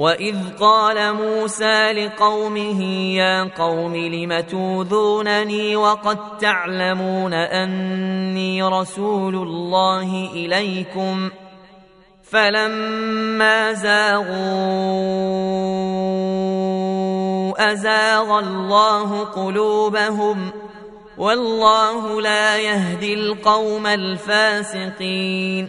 واذ قال موسى لقومه يا قوم لم توذونني وقد تعلمون اني رسول الله اليكم فلما زاغوا ازاغ الله قلوبهم والله لا يهدي القوم الفاسقين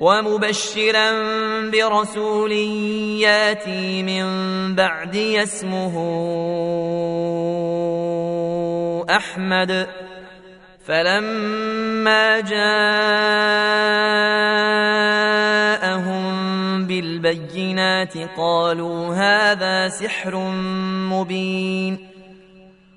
ومبشرا برسول ياتي من بعدي اسمه أحمد. فلما جاءهم بالبينات قالوا هذا سحر مبين.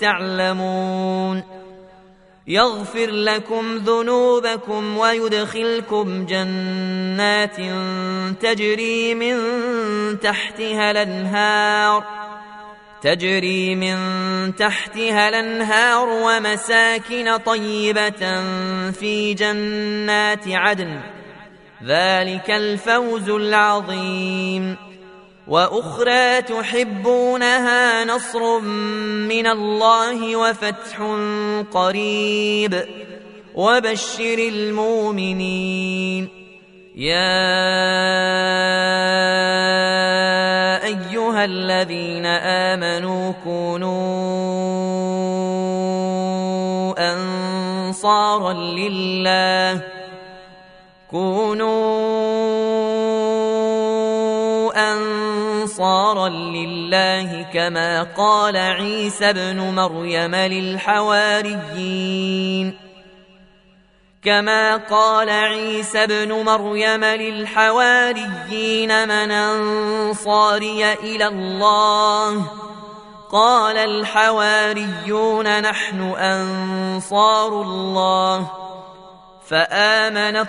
تعلمون. يغفر لكم ذنوبكم ويدخلكم جنات تجري من تحتها الأنهار. تجري من تحتها الأنهار ومساكن طيبة في جنات عدن. ذلك الفوز العظيم. وأخرى تحبونها نصر من الله وفتح قريب. وبشر المؤمنين. يا أيها الذين آمنوا كونوا أنصارا لله. كونوا انصارا لله كما قال عيسى ابن مريم للحواريين. كما قال عيسى ابن مريم للحواريين من أنصاري إلى الله. قال الحواريون نحن أنصار الله. فامنت